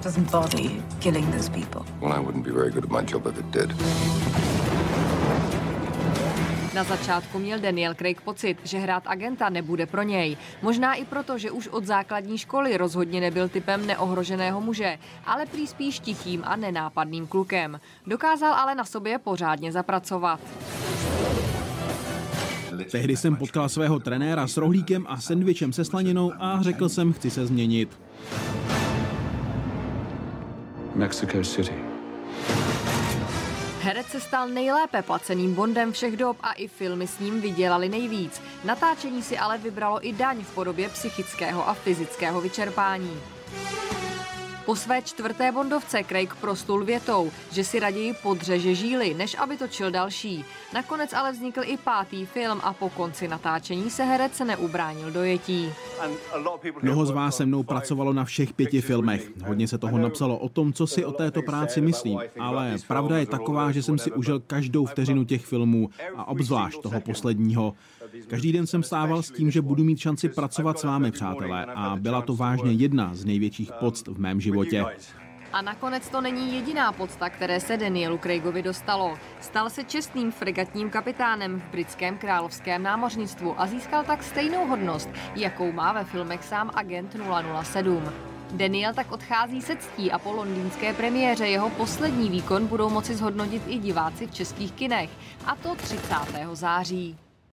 It doesn't bother you killing those people. Well, I wouldn't be very good at my job if it did. Na začátku měl Daniel Craig pocit, že hrát agenta nebude pro něj. Možná i proto, že už od základní školy rozhodně nebyl typem neohroženého muže, ale prý spíš tichým a nenápadným klukem. Dokázal ale na sobě pořádně zapracovat. Tehdy jsem potkal svého trenéra s rohlíkem a sendvičem se slaninou a řekl jsem, chci se změnit. Mexico City. Herec se stal nejlépe placeným Bondem všech dob a i filmy s ním vydělali nejvíc. Natáčení si ale vybralo i daň v podobě psychického a fyzického vyčerpání. Po své čtvrté bondovce Craig prostul větou, že si raději podřeže žíly, než aby točil další. Nakonec ale vznikl i pátý film a po konci natáčení se herec neubránil dojetí. Mnoho z vás se mnou pracovalo na všech pěti filmech. Hodně se toho napsalo o tom, co si o této práci myslím, ale pravda je taková, že jsem si užil každou vteřinu těch filmů a obzvlášť toho posledního. Každý den jsem stával s tím, že budu mít šanci pracovat s vámi, přátelé, a byla to vážně jedna z největších podst v mém životě. A nakonec to není jediná podsta, které se Danielu Craigovi dostalo. Stal se čestným fregatním kapitánem v britském královském námořnictvu a získal tak stejnou hodnost, jakou má ve filmech sám agent 007. Daniel tak odchází se ctí a po londýnské premiéře jeho poslední výkon budou moci zhodnotit i diváci v českých kinech, a to 30. září.